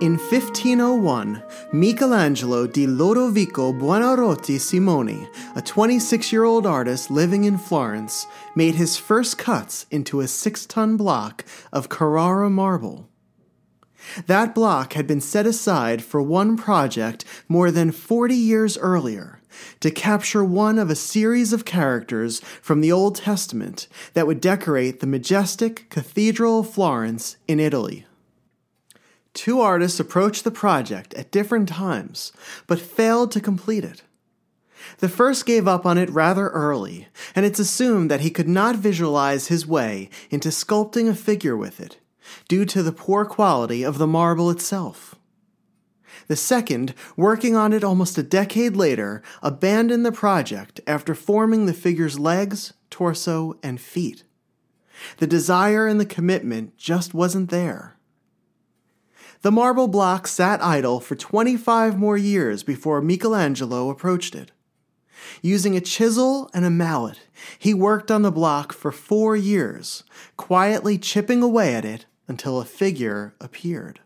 In 1501, Michelangelo di Lodovico Buonarroti Simoni, a 26 year old artist living in Florence, made his first cuts into a six ton block of Carrara marble. That block had been set aside for one project more than 40 years earlier to capture one of a series of characters from the Old Testament that would decorate the majestic Cathedral of Florence in Italy. Two artists approached the project at different times, but failed to complete it. The first gave up on it rather early, and it's assumed that he could not visualize his way into sculpting a figure with it, due to the poor quality of the marble itself. The second, working on it almost a decade later, abandoned the project after forming the figure's legs, torso, and feet. The desire and the commitment just wasn't there. The marble block sat idle for 25 more years before Michelangelo approached it. Using a chisel and a mallet, he worked on the block for four years, quietly chipping away at it until a figure appeared.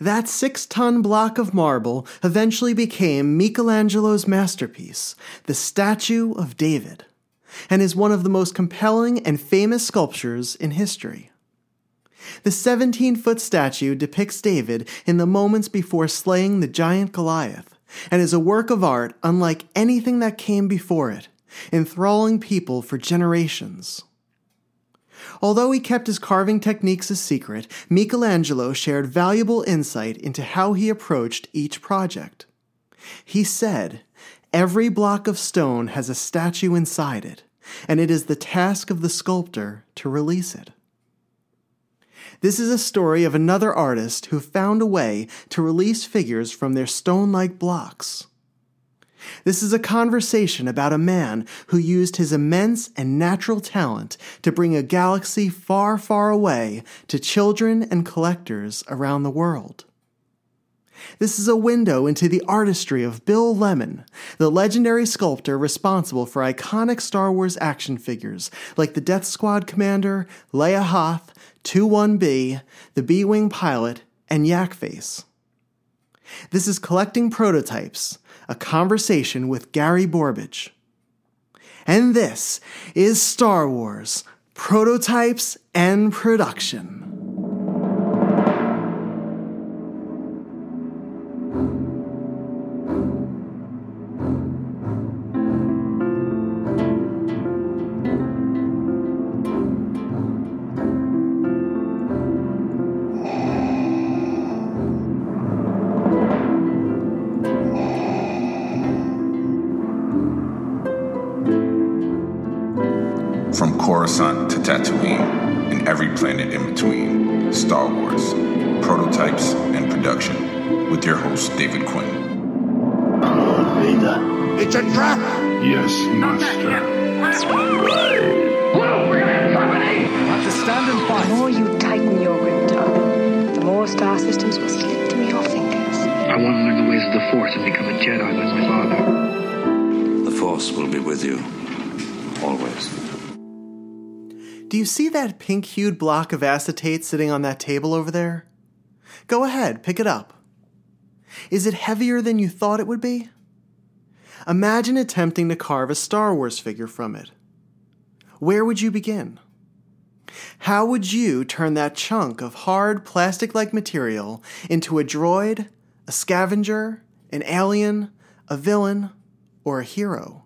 That six ton block of marble eventually became Michelangelo's masterpiece, the Statue of David, and is one of the most compelling and famous sculptures in history. The 17 foot statue depicts David in the moments before slaying the giant Goliath and is a work of art unlike anything that came before it, enthralling people for generations. Although he kept his carving techniques a secret, Michelangelo shared valuable insight into how he approached each project. He said, Every block of stone has a statue inside it, and it is the task of the sculptor to release it. This is a story of another artist who found a way to release figures from their stone like blocks. This is a conversation about a man who used his immense and natural talent to bring a galaxy far, far away to children and collectors around the world. This is a window into the artistry of Bill Lemon, the legendary sculptor responsible for iconic Star Wars action figures like the Death Squad Commander, Leia Hoth, 2-1B, the B-Wing pilot, and Yak Face. This is Collecting Prototypes, a conversation with Gary Borbidge. And this is Star Wars Prototypes and Production. Always. Do you see that pink hued block of acetate sitting on that table over there? Go ahead, pick it up. Is it heavier than you thought it would be? Imagine attempting to carve a Star Wars figure from it. Where would you begin? How would you turn that chunk of hard plastic like material into a droid, a scavenger, an alien, a villain, or a hero?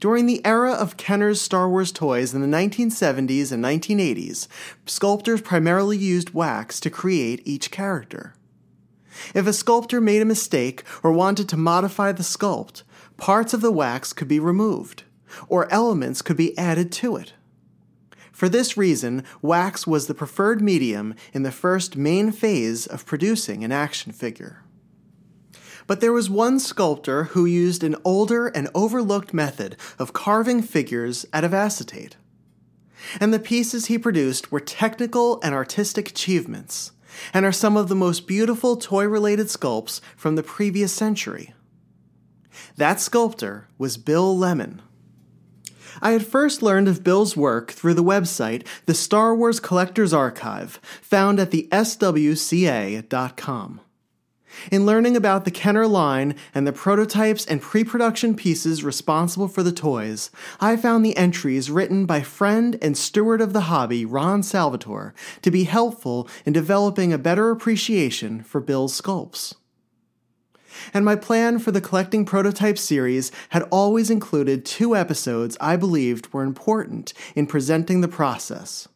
During the era of Kenner's Star Wars toys in the 1970s and 1980s, sculptors primarily used wax to create each character. If a sculptor made a mistake or wanted to modify the sculpt, parts of the wax could be removed, or elements could be added to it. For this reason, wax was the preferred medium in the first main phase of producing an action figure. But there was one sculptor who used an older and overlooked method of carving figures out of acetate. And the pieces he produced were technical and artistic achievements, and are some of the most beautiful toy related sculpts from the previous century. That sculptor was Bill Lemon. I had first learned of Bill's work through the website The Star Wars Collector's Archive, found at the swca.com. In learning about the Kenner line and the prototypes and pre production pieces responsible for the toys, I found the entries written by friend and steward of the hobby, Ron Salvatore, to be helpful in developing a better appreciation for Bill's sculpts. And my plan for the Collecting Prototype series had always included two episodes I believed were important in presenting the process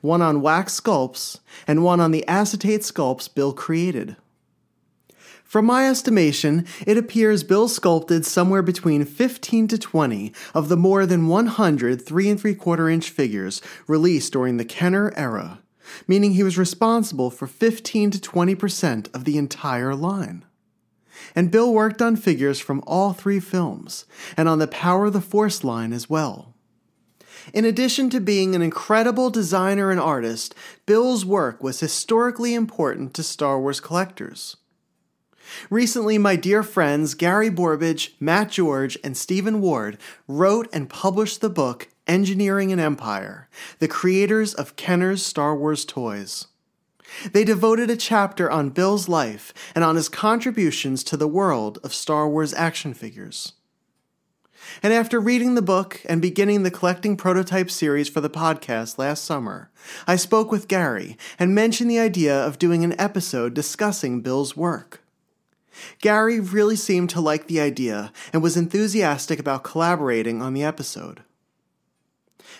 one on wax sculpts and one on the acetate sculpts Bill created. From my estimation, it appears Bill sculpted somewhere between 15 to 20 of the more than 100 3 and 3 quarter inch figures released during the Kenner era, meaning he was responsible for 15 to 20% of the entire line. And Bill worked on figures from all three films, and on the Power of the Force line as well. In addition to being an incredible designer and artist, Bill's work was historically important to Star Wars collectors. Recently, my dear friends Gary Borbidge, Matt George, and Stephen Ward wrote and published the book Engineering an Empire, the creators of Kenner's Star Wars toys. They devoted a chapter on Bill's life and on his contributions to the world of Star Wars action figures. And after reading the book and beginning the collecting prototype series for the podcast last summer, I spoke with Gary and mentioned the idea of doing an episode discussing Bill's work. Gary really seemed to like the idea and was enthusiastic about collaborating on the episode.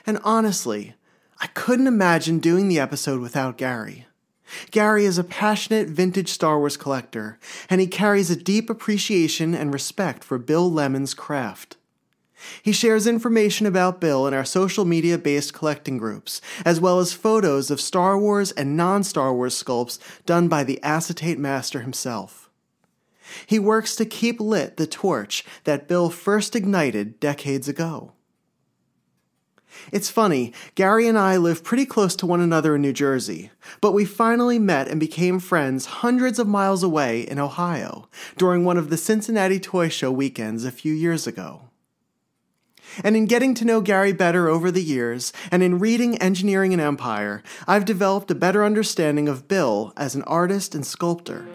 And honestly, I couldn't imagine doing the episode without Gary. Gary is a passionate vintage Star Wars collector, and he carries a deep appreciation and respect for Bill Lemon's craft. He shares information about Bill in our social media based collecting groups, as well as photos of Star Wars and non Star Wars sculpts done by the acetate master himself. He works to keep lit the torch that Bill first ignited decades ago. It's funny, Gary and I live pretty close to one another in New Jersey, but we finally met and became friends hundreds of miles away in Ohio during one of the Cincinnati Toy Show weekends a few years ago. And in getting to know Gary better over the years, and in reading Engineering an Empire, I've developed a better understanding of Bill as an artist and sculptor.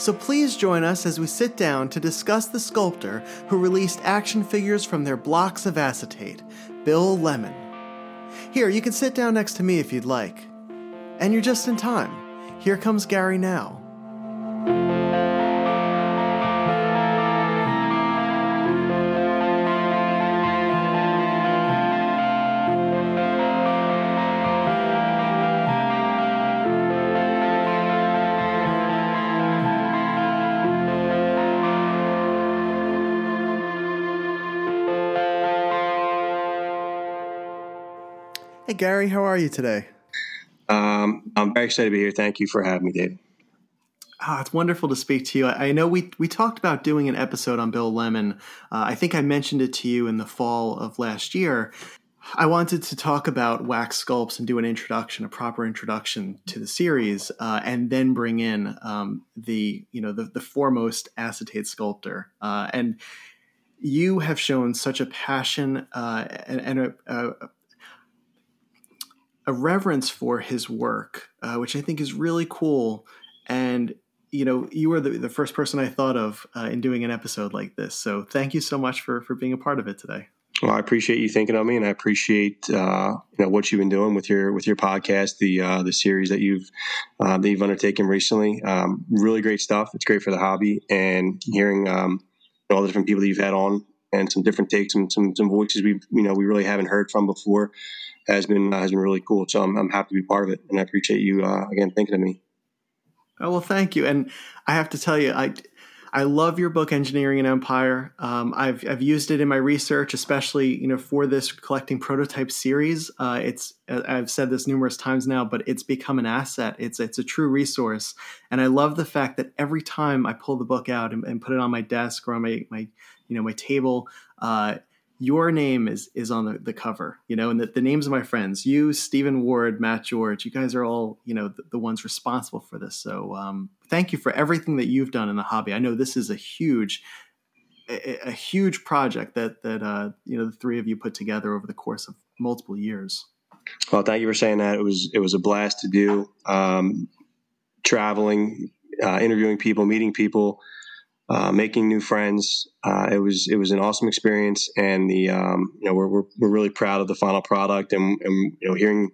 So please join us as we sit down to discuss the sculptor who released action figures from their blocks of acetate, Bill Lemon. Here, you can sit down next to me if you'd like. And you're just in time. Here comes Gary now. Gary, how are you today? Um, I'm very excited to be here. Thank you for having me, Dave. Oh, it's wonderful to speak to you. I, know we we talked about doing an episode on Bill Lemon. Uh, I think I mentioned it to you in the fall of last year. I wanted to talk about wax sculpts and do an introduction, a proper introduction to the series, uh, and then bring in um, the you know the, the foremost acetate sculptor. Uh, and you have shown such a passion uh, and, and a, a, a reverence for his work, uh, which I think is really cool. And you know, you were the, the first person I thought of uh, in doing an episode like this. So thank you so much for for being a part of it today. Well, I appreciate you thinking of me, and I appreciate uh, you know what you've been doing with your with your podcast, the uh, the series that you've uh, that you've undertaken recently. Um, really great stuff. It's great for the hobby, and hearing um, all the different people that you've had on, and some different takes, and some some voices we you know we really haven't heard from before has been uh, has been really cool. So I'm, I'm happy to be part of it, and I appreciate you uh, again thinking of me. Oh well, thank you. And I have to tell you, I I love your book, Engineering an Empire. Um, I've I've used it in my research, especially you know for this collecting prototype series. Uh, it's I've said this numerous times now, but it's become an asset. It's it's a true resource, and I love the fact that every time I pull the book out and, and put it on my desk or on my my you know my table. Uh, your name is is on the, the cover, you know, and the, the names of my friends, you, Stephen Ward, Matt George, you guys are all, you know, the, the ones responsible for this. So um, thank you for everything that you've done in the hobby. I know this is a huge, a, a, huge project that that uh, you know the three of you put together over the course of multiple years. Well, thank you for saying that. It was it was a blast to do. Um, traveling, uh, interviewing people, meeting people, uh, making new friends. Uh, it was it was an awesome experience, and the um, you know we're, we're, we're really proud of the final product, and, and you know hearing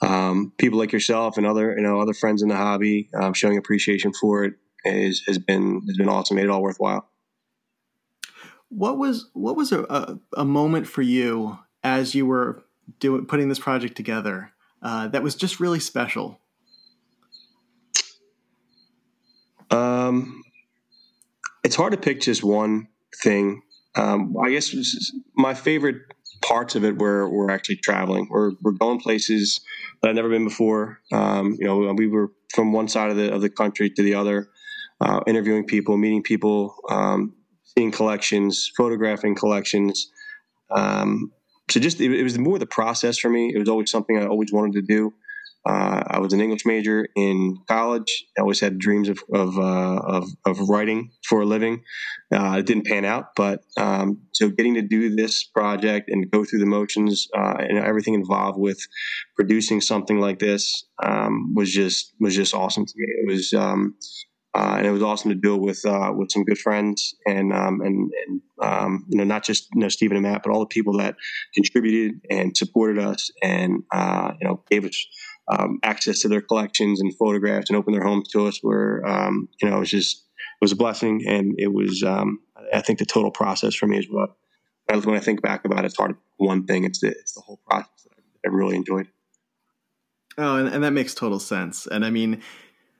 um, people like yourself and other you know other friends in the hobby um, showing appreciation for it is, has been has been awesome. Made it all worthwhile. What was what was a, a, a moment for you as you were doing putting this project together uh, that was just really special? Um, it's hard to pick just one thing. Um, I guess my favorite parts of it were were actually traveling. We're, we're going places that I've never been before. Um, you know, we were from one side of the of the country to the other, uh, interviewing people, meeting people, um, seeing collections, photographing collections. Um, so just it, it, was more the process for me. It was always something I always wanted to do. Uh, I was an English major in college. I always had dreams of of, uh, of, of, writing for a living. Uh, it didn't pan out, but um, so getting to do this project and go through the motions uh, and everything involved with producing something like this um, was just was just awesome to me. It was. Um, uh, and it was awesome to do it with uh, with some good friends and um, and, and um, you know not just you know Stephen and Matt, but all the people that contributed and supported us and you know gave us um, access to their collections and photographs and open their homes to us. Where um, you know it was just it was a blessing, and it was um, I think the total process for me is what when I think back about it, it's hard one thing. It's the, it's the whole process that I, I really enjoyed. Oh, and, and that makes total sense. And I mean,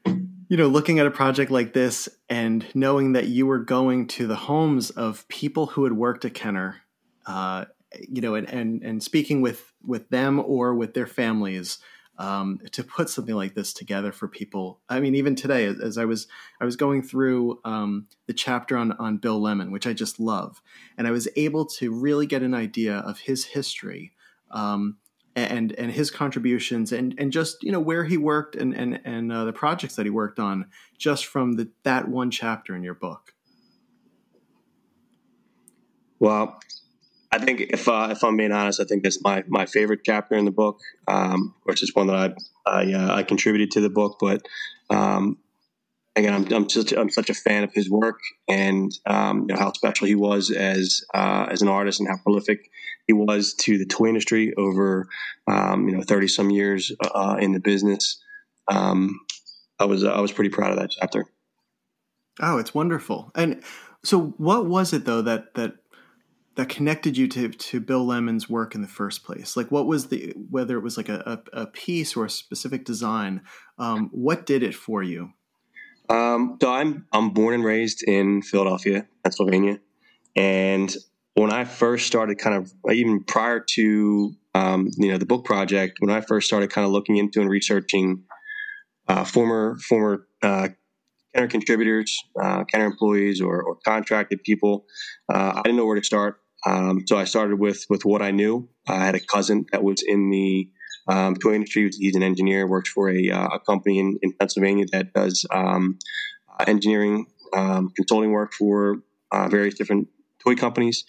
you know, looking at a project like this and knowing that you were going to the homes of people who had worked at Kenner, uh, you know, and, and and speaking with with them or with their families um, to put something like this together for people. I mean, even today, as I was I was going through um, the chapter on on Bill Lemon, which I just love, and I was able to really get an idea of his history. Um, and and his contributions and and just you know where he worked and and and uh, the projects that he worked on just from the, that one chapter in your book. Well, I think if uh, if I'm being honest, I think that's my my favorite chapter in the book. Um, it's one that I I, uh, I contributed to the book, but um, again, I'm, I'm such I'm such a fan of his work and um, you know, how special he was as uh, as an artist and how prolific he was to the toy industry over um, you know 30 some years uh, in the business. Um, I was I was pretty proud of that chapter. Oh, it's wonderful. And so, what was it though that that that connected you to to Bill Lemon's work in the first place? Like, what was the whether it was like a, a, a piece or a specific design? Um, what did it for you? Um, so I'm I'm born and raised in Philadelphia, Pennsylvania, and when I first started, kind of even prior to um, you know the book project, when I first started kind of looking into and researching uh, former former uh, Kenner contributors, uh, Kenner employees, or, or contracted people, uh, I didn't know where to start. Um, so I started with with what I knew. I had a cousin that was in the um, toy industry. He's an engineer, works for a, uh, a company in, in, Pennsylvania that does um, engineering um, consulting work for uh, various different toy companies.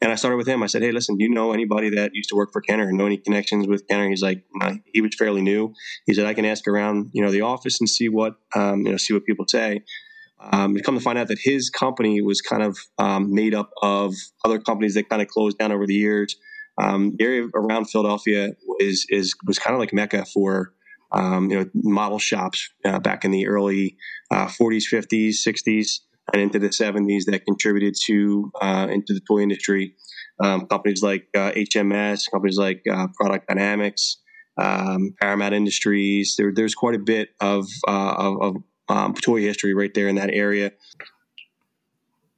And I started with him. I said, "Hey, listen, do you know anybody that used to work for Kenner know any connections with Kenner?" He's like, "He was fairly new." He said, "I can ask around, you know, the office and see what, um, you know, see what people say." Um, come to find out that his company was kind of um, made up of other companies that kind of closed down over the years. Um, the area around Philadelphia is is was kind of like mecca for um, you know model shops uh, back in the early uh, 40s, 50s, 60s, and into the 70s that contributed to uh, into the toy industry. Um, companies like HMS, uh, companies like uh, Product Dynamics, um, Paramount Industries. There, there's quite a bit of uh, of, of um, toy history right there in that area.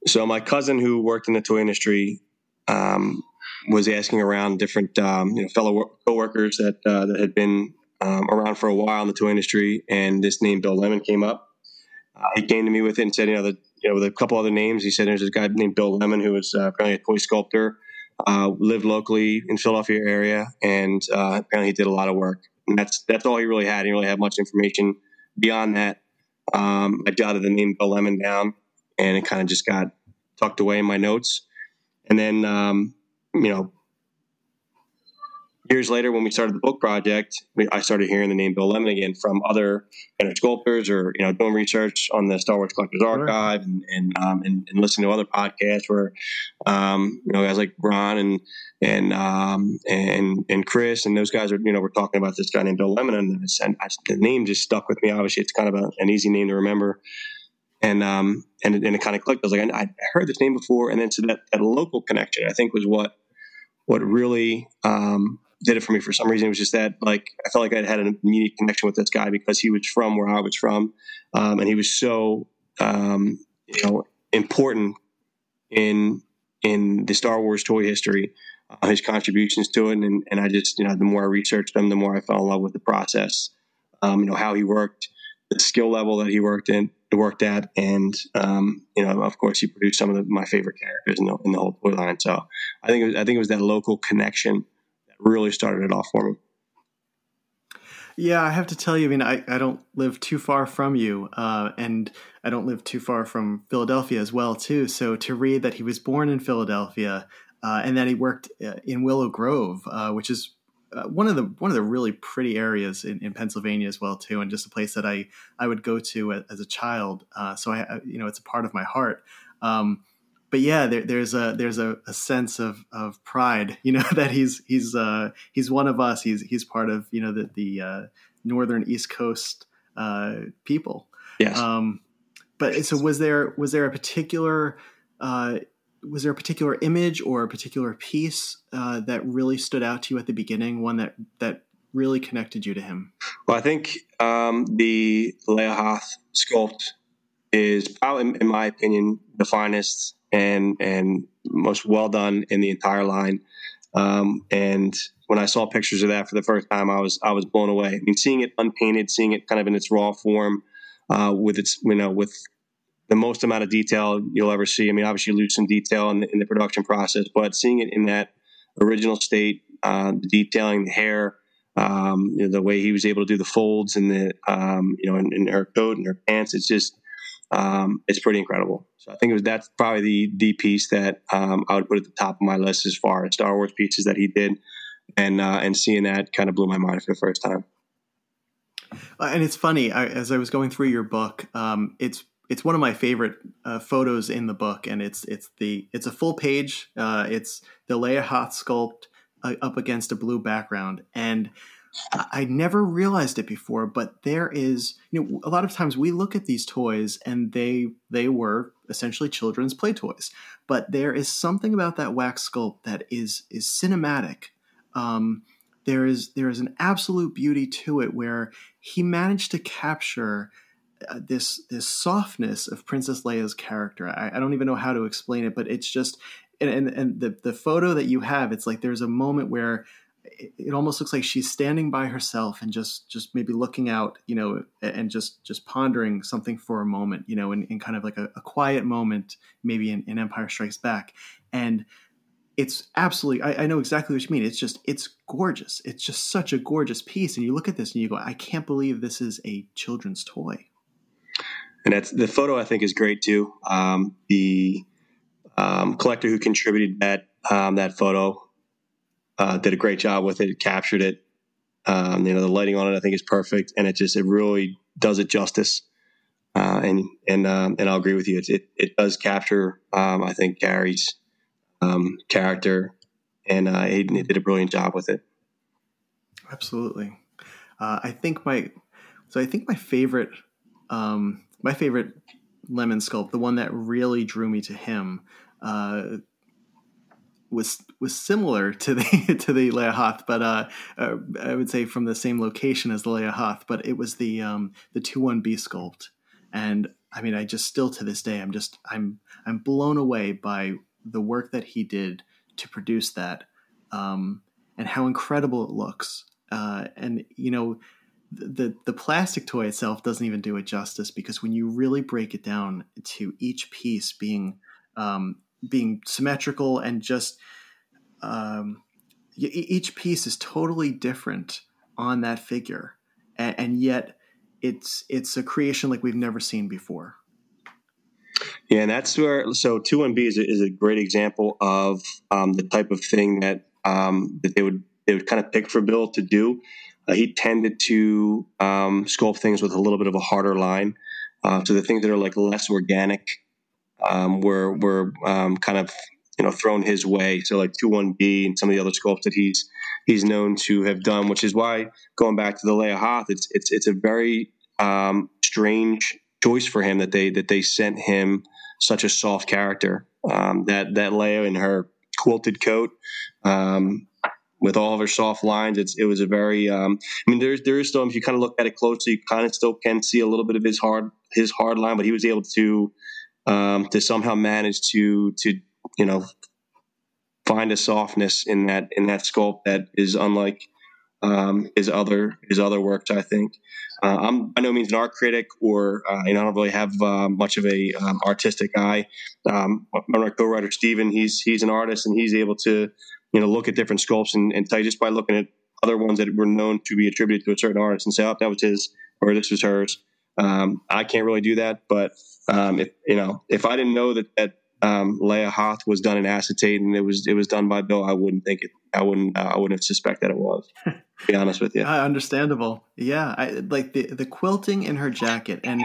So my cousin who worked in the toy industry um, was asking around different um, you know, fellow coworkers that uh, that had been um, around for a while in the toy industry, and this name Bill Lemon came up. Uh, he came to me with it and said, you know, the, you know, with a couple other names. He said there's this guy named Bill Lemon who was uh, apparently a toy sculptor, uh, lived locally in Philadelphia area, and uh, apparently he did a lot of work. And that's that's all he really had. He didn't really have much information beyond that. Um, I jotted the name Bill Lemon down, and it kind of just got tucked away in my notes. And then, um, you know, years later, when we started the book project, we, I started hearing the name Bill Lemon again from other kind of sculptors or you know doing research on the Star Wars Collectors Archive and and, um, and, and listening to other podcasts where um, you know guys like Ron and and um, and and Chris and those guys are you know we're talking about this guy named Bill Lemon and, and I, the name just stuck with me. Obviously, it's kind of a, an easy name to remember. And um and it, and it kind of clicked. I was like, I, I heard this name before, and then so that, that local connection, I think, was what what really um, did it for me for some reason. It was just that like I felt like I had an immediate connection with this guy because he was from where I was from, um, and he was so um, you know important in in the Star Wars toy history. Uh, his contributions to it, and, and I just you know the more I researched him, the more I fell in love with the process. Um, you know how he worked, the skill level that he worked in, worked at, and um, you know, of course, he produced some of the, my favorite characters in the, in the whole toy line. So I think it was, I think it was that local connection really started it off for me. Yeah, I have to tell you, I mean, I, I don't live too far from you, uh, and I don't live too far from Philadelphia as well, too. So to read that he was born in Philadelphia uh, and that he worked uh, in Willow Grove, uh, which is uh, one of the one of the really pretty areas in, in, Pennsylvania as well, too, and just a place that I I would go to as a child. Uh, so I, you know, it's a part of my heart. Um, but yeah, there, there's a there's a, a, sense of, of pride, you know, that he's he's uh, he's one of us. He's he's part of you know the the uh, northern East Coast uh, people. Yes. Um, but so was there was there a particular uh, was there a particular image or a particular piece uh, that really stood out to you at the beginning? One that that really connected you to him? Well, I think um, the Leia Hoth sculpt is probably, in my opinion, the finest and and most well done in the entire line. Um, and when I saw pictures of that for the first time, I was I was blown away. I mean, seeing it unpainted, seeing it kind of in its raw form, uh, with its you know with the most amount of detail you'll ever see. I mean, obviously you lose some detail in the, in the production process, but seeing it in that original state, uh, the detailing, the hair, um, you know, the way he was able to do the folds and the um, you know in, in her coat and her pants, it's just um, it's pretty incredible. So I think it was that's probably the the piece that um, I would put at the top of my list as far as Star Wars pieces that he did, and uh, and seeing that kind of blew my mind for the first time. Uh, and it's funny I, as I was going through your book, um, it's it's one of my favorite uh, photos in the book, and it's it's the it's a full page. Uh, it's the Leia Hoth sculpt uh, up against a blue background, and I never realized it before, but there is, you know, a lot of times we look at these toys and they they were essentially children's play toys, but there is something about that wax sculpt that is is cinematic. Um, there is there is an absolute beauty to it where he managed to capture uh, this this softness of Princess Leia's character. I, I, don't even know how to explain it, but it's just and, and and the the photo that you have, it's like there's a moment where it, almost looks like she's standing by herself and just just maybe looking out you know and just just pondering something for a moment you know in, in kind of like a, a quiet moment maybe in, in, empire strikes back. And it's absolutely I, I, know exactly what you mean. It's just it's gorgeous. It's just such a gorgeous piece. And you look at this and you go i can't believe this is a children's toy. And that's the photo i think is great too. Um, the um, collector who contributed that um, that photo uh, did a great job with it. captured it. Um, you know, the lighting on it, I think, is perfect, and it just it really does it justice. Uh, and and um, and I'll agree with you. It it, it does capture, um, I think, Carrie's um, character, and uh, he, he, did a brilliant job with it. Absolutely, uh, I think my so I think my favorite um, my favorite lemon sculpt, the one that really drew me to him, uh, was was similar to the to the Leia Hoth, but uh, uh, I would say from the same location as the Leia Hoth, but it was the um, the two one B sculpt, and I mean, I just still to this day, I'm just I'm I'm blown away by the work that he did to produce that, um, and how incredible it looks, uh, and you know. The, the plastic toy itself doesn't even do it justice because when you really break it down to each piece being um, being symmetrical and just um, each piece is totally different on that figure, and, and, yet it's it's a creation like we've never seen before. Yeah, and that's where so two one B is a, is a great example of um, the type of thing that um, that they would they would kind of pick for Bill to do. Uh, he tended to um, sculpt things with a little bit of a harder line. Uh, so the things that are like less organic um, were were um, kind of you know thrown his way. So like two one B and some of the other sculpts that he's he's known to have done, which is why going back to the Leia Hoth, it's it's it's a very um, strange choice for him that they that they sent him such a soft character. Um, that that Leia in her quilted coat um, with all of her soft lines. It's it was a very. Um, I mean, there's there is still if you kind of look at it closely, you kind of still can see a little bit of his hard his hard line, but he was able to um, to somehow manage to to you know find a softness in that in that sculpt that is unlike um, his other his other works. I think uh, I'm by no means an art critic, or uh, you know I don't really have uh, much of a um, artistic eye. Um, my co-writer Steven, he's he's an artist and he's able to you know look at different sculpts and, and tell you just by looking at other ones that were known to be attributed to a certain artist and say, oh, that was his or this was hers. Um, I can't really do that, but um, if you know if I didn't know that that um, Leia Hoth was done in acetate and it was it was done by Bill, I wouldn't think it. I wouldn't. Uh, I wouldn't suspect that it was. be honest with you. Uh, understandable. Yeah, I, like the the quilting in her jacket, and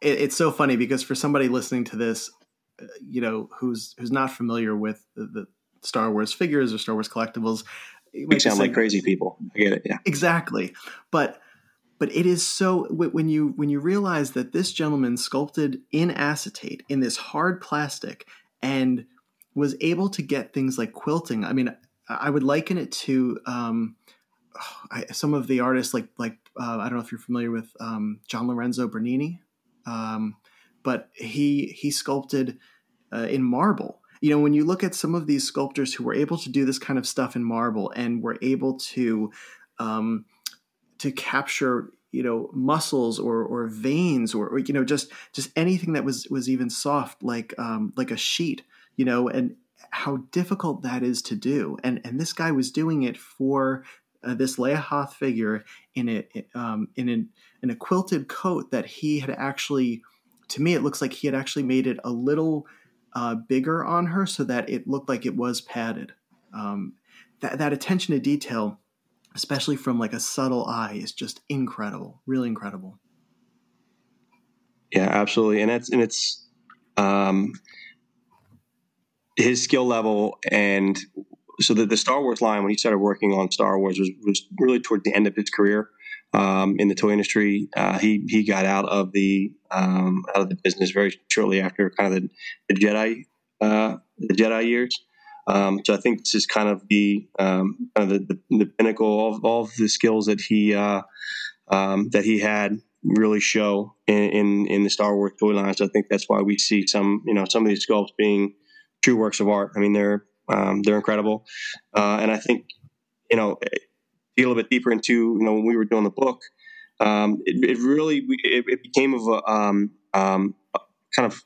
it, it's so funny because for somebody listening to this, uh, you know, who's who's not familiar with the, the Star Wars figures or Star Wars collectibles, we sound like crazy people. I get it. Yeah, exactly. But but it is so when you when you realize that this gentleman sculpted in acetate in this hard plastic and was able to get things like quilting. I mean, I would liken it to um, I, some of the artists like like uh, I don't know if you're familiar with um, John Lorenzo Bernini, um, but he he sculpted uh, in marble. You know, when you look at some of these sculptors who were able to do this kind of stuff in marble and were able to um, to capture you know muscles or or veins or, or, you know just just anything that was was even soft like um, like a sheet you know and how difficult that is to do. And and this guy was doing it for uh, this Leia Hoth figure in a um, in an in a quilted coat that he had actually to me it looks like he had actually made it a little uh, bigger on her so that it looked like it was padded. Um, that that attention to detail especially from like a subtle eye, is just incredible, really incredible. Yeah, absolutely, and it's and it's um, his skill level, and so the, the Star Wars line when he started working on Star Wars was was really toward the end of his career. Um, in the toy industry. Uh, he he got out of the um, out of the business very shortly after kind of the, the Jedi uh, the Jedi years. Um, so I think this is kind of the um, kind of the, the, the, pinnacle of all of the skills that he uh, um, that he had really show in, in, in the Star Wars toy. So I think that's why we see some you know some of these sculpts being true works of art. I mean they're um, they're incredible, uh, and I think you know a little bit deeper into you know when we were doing the book, um, it, it, really it, it, became of a um, kind of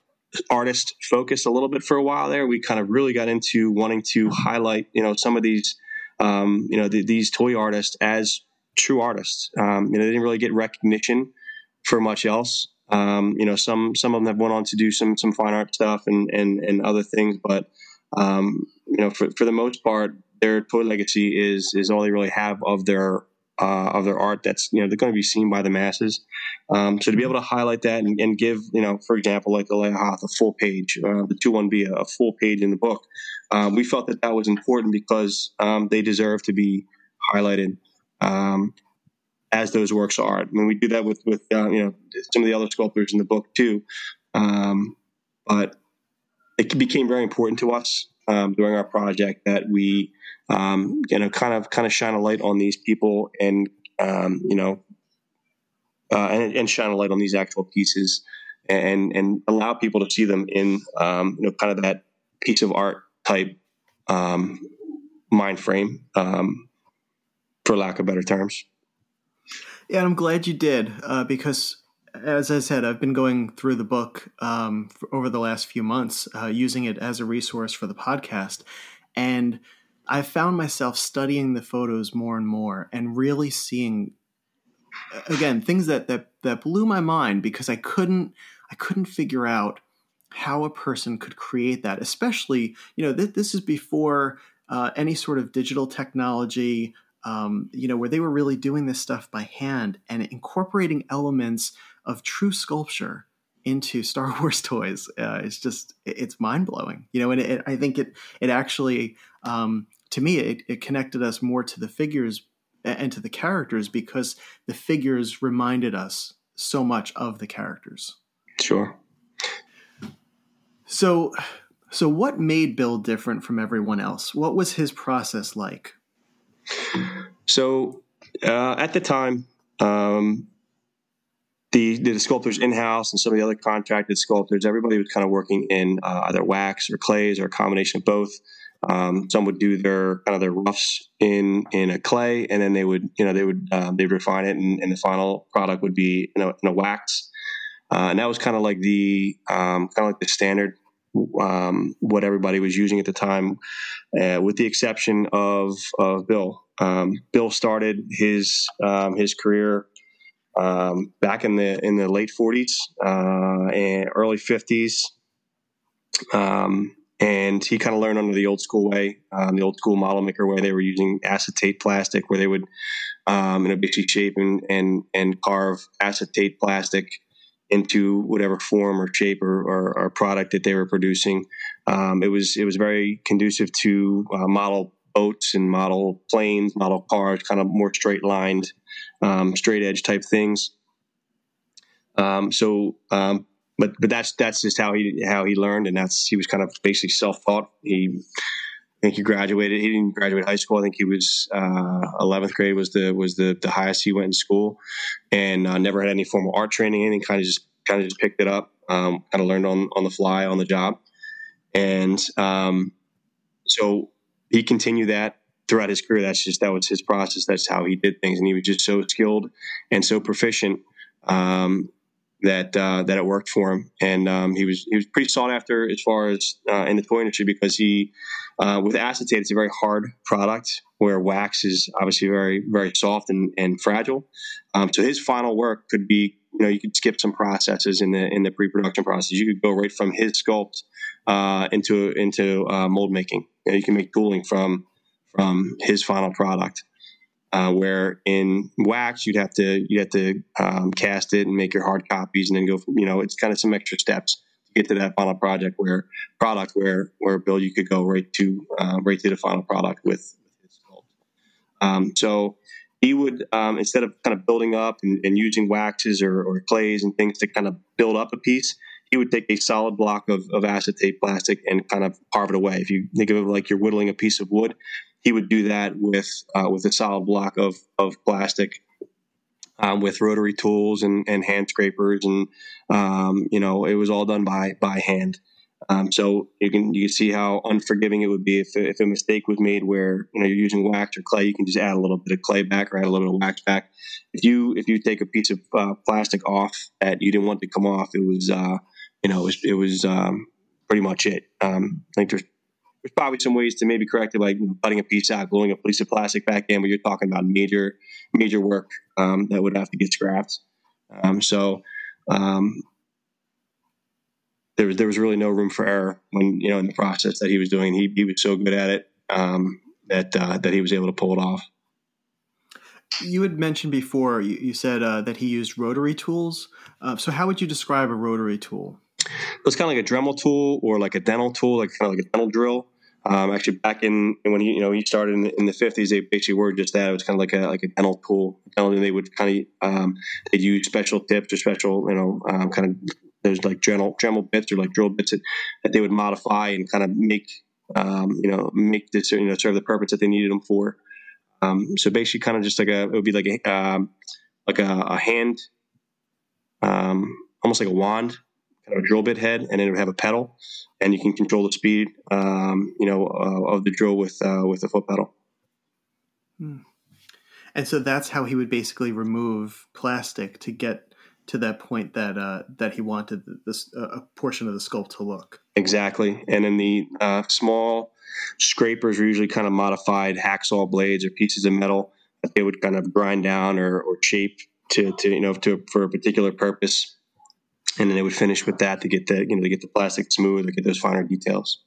artist focused a little bit for a while there. We kind of really got into wanting to highlight, you know, some of these, um, you know, the, these toy artists as true artists. Um, you know, they didn't really get recognition for much else. Um, you know, some some of them have went on to do some some fine art stuff and and and other things, but um, you know, for for the most part, their toy legacy is is all they really have of their uh, of their art that's you know they're going to be seen by the masses. Um, so to be able to highlight that and, and, give you know, for example, like the Leia Hoth, a full page, uh, the two one B, a full page in the book, um, we felt that that was important because um, they deserve to be highlighted um, as those works are. I mean, we do that with with uh, you know some of the other sculptors in the book too, um, but it became very important to us um, during our project that we um, you know kind of kind of shine a light on these people and um, you know uh, and, and, shine a light on these actual pieces and and allow people to see them in um, you know kind of that piece of art type um, mind frame um, for lack of better terms. Yeah, I'm glad you did uh, because as I said, I've been going through the book um, over the last few months, uh, using it as a resource for the podcast. And I found myself studying the photos more and more and really seeing, again, things that, that, that blew my mind because I couldn't, I couldn't figure out how a person could create that, especially, you know, th- this is before uh, any sort of digital technology, um, you know, where they were really doing this stuff by hand and incorporating elements of true sculpture into Star Wars toys. Uh, it's just, it's mind blowing, you know, and it, I think it, it actually, um, to me, it, it connected us more to the figures and to the characters because the figures reminded us so much of the characters. Sure. So, so what made Bill different from everyone else? What was his process like? So, uh, at the time, um, the the sculptors in house and some of the other contracted sculptors, everybody was kind of working in uh, either wax or clays or a combination of both. Um, some would do their kind of their roughs in in a clay, and then they would you know they would uh, they'd refine it, and, and, the final product would be in a, in a wax. Uh, and that was kind of like the um, kind of like the standard um, what everybody was using at the time, uh, with the exception of of Bill. Um, Bill started his um, his career um, back in the in the late 40s uh, and early 50s. Um, and he kind of learned under the old school way, um, the old school model maker way. They were using acetate plastic, where they would, um, you know, basically shape and, and and carve acetate plastic into whatever form or shape or, or, or product that they were producing. Um, it was it was very conducive to uh, model boats and model planes, model cars, kind of more straight lined, um, straight edge type things. Um, so um, but but that's that's just how he how he learned, and that's he was kind of basically self taught. He I think he graduated. He didn't graduate high school. I think he was uh, eleventh uh, grade was the was the, the highest he went in school, and uh, never had any formal art training. Anything kind of just kind of just picked it up. Um, kind of learned on on the fly on the job, and um, so he continued that throughout his career. That's just that was his process. That's how he did things, and he was just so skilled and so proficient um, that uh, that it worked for him, and um, he was he was pretty sought after as far as uh, in the toy industry because he uh, with acetate it's a very hard product where wax is obviously very very soft and, and fragile. Um, so his final work could be you know you could skip some processes in the in the pre production process. You could go right from his sculpt uh, into into uh, mold making. You, know, you can make tooling from from his final product. Uh, where in wax you'd have to you have to um, cast it and make your hard copies and then go from, you know it's kind of some extra steps to get to that final project where product where where Bill you could go right to uh, right to the final product with, his. Um, so he would um, instead of kind of building up and, and using waxes or, or, clays and things to kind of build up a piece he would take a solid block of, of acetate plastic and kind of carve it away if you think of it like you're whittling a piece of wood he would do that with uh, with a solid block of of plastic. Um, with rotary tools and, and hand scrapers, and um, you know it was all done by by hand. Um, so you can you see how unforgiving it would be if, if a mistake was made where you know you're using wax or clay. You can just add a little bit of clay back or add a little bit of wax back. If you if you take a piece of uh, plastic off that you didn't want to come off, it was uh, you know it was, it was um, pretty much it. Um, I think there's there's probably some ways to maybe correct it, like cutting a piece out, gluing a piece of plastic back in, but you're talking about major, major work um, that would have to get scrapped. Um, so um, there was there was really no room for error when you know in the process that he was doing. He he was so good at it um, that uh, that he was able to pull it off. You had mentioned before. You, you said uh, that he used rotary tools. Uh, so how would you describe a rotary tool? It's kind of like a Dremel tool or like a dental tool, like kind of like a dental drill. Um, actually, back in when he you know he started in the, in the 50s, they basically were just that. It was kind of like a like a dental tool. And they would kind of um, they'd use special tips or special you know um, kind of there's like Dremel Dremel bits or like drill bits that, that they would modify and kind of make um, you know make this you know serve the purpose that they needed them for. Um, so basically, kind of just like a it would be like a um, like a, a hand, almost like a wand kind of a drill bit head, and it would have a pedal, and you can control the speed, um, you know, uh, of the drill with uh, with the foot pedal. Hmm. And so that's how he would basically remove plastic to get to that point that uh, that he wanted this a portion of the sculpt to look. Exactly, and then the uh, small scrapers are usually kind of modified hacksaw blades or pieces of metal that they would kind of grind down or, or shape to, to you know to for a particular purpose and then they would finish with that to get the you know to get the plastic smooth to get those finer details.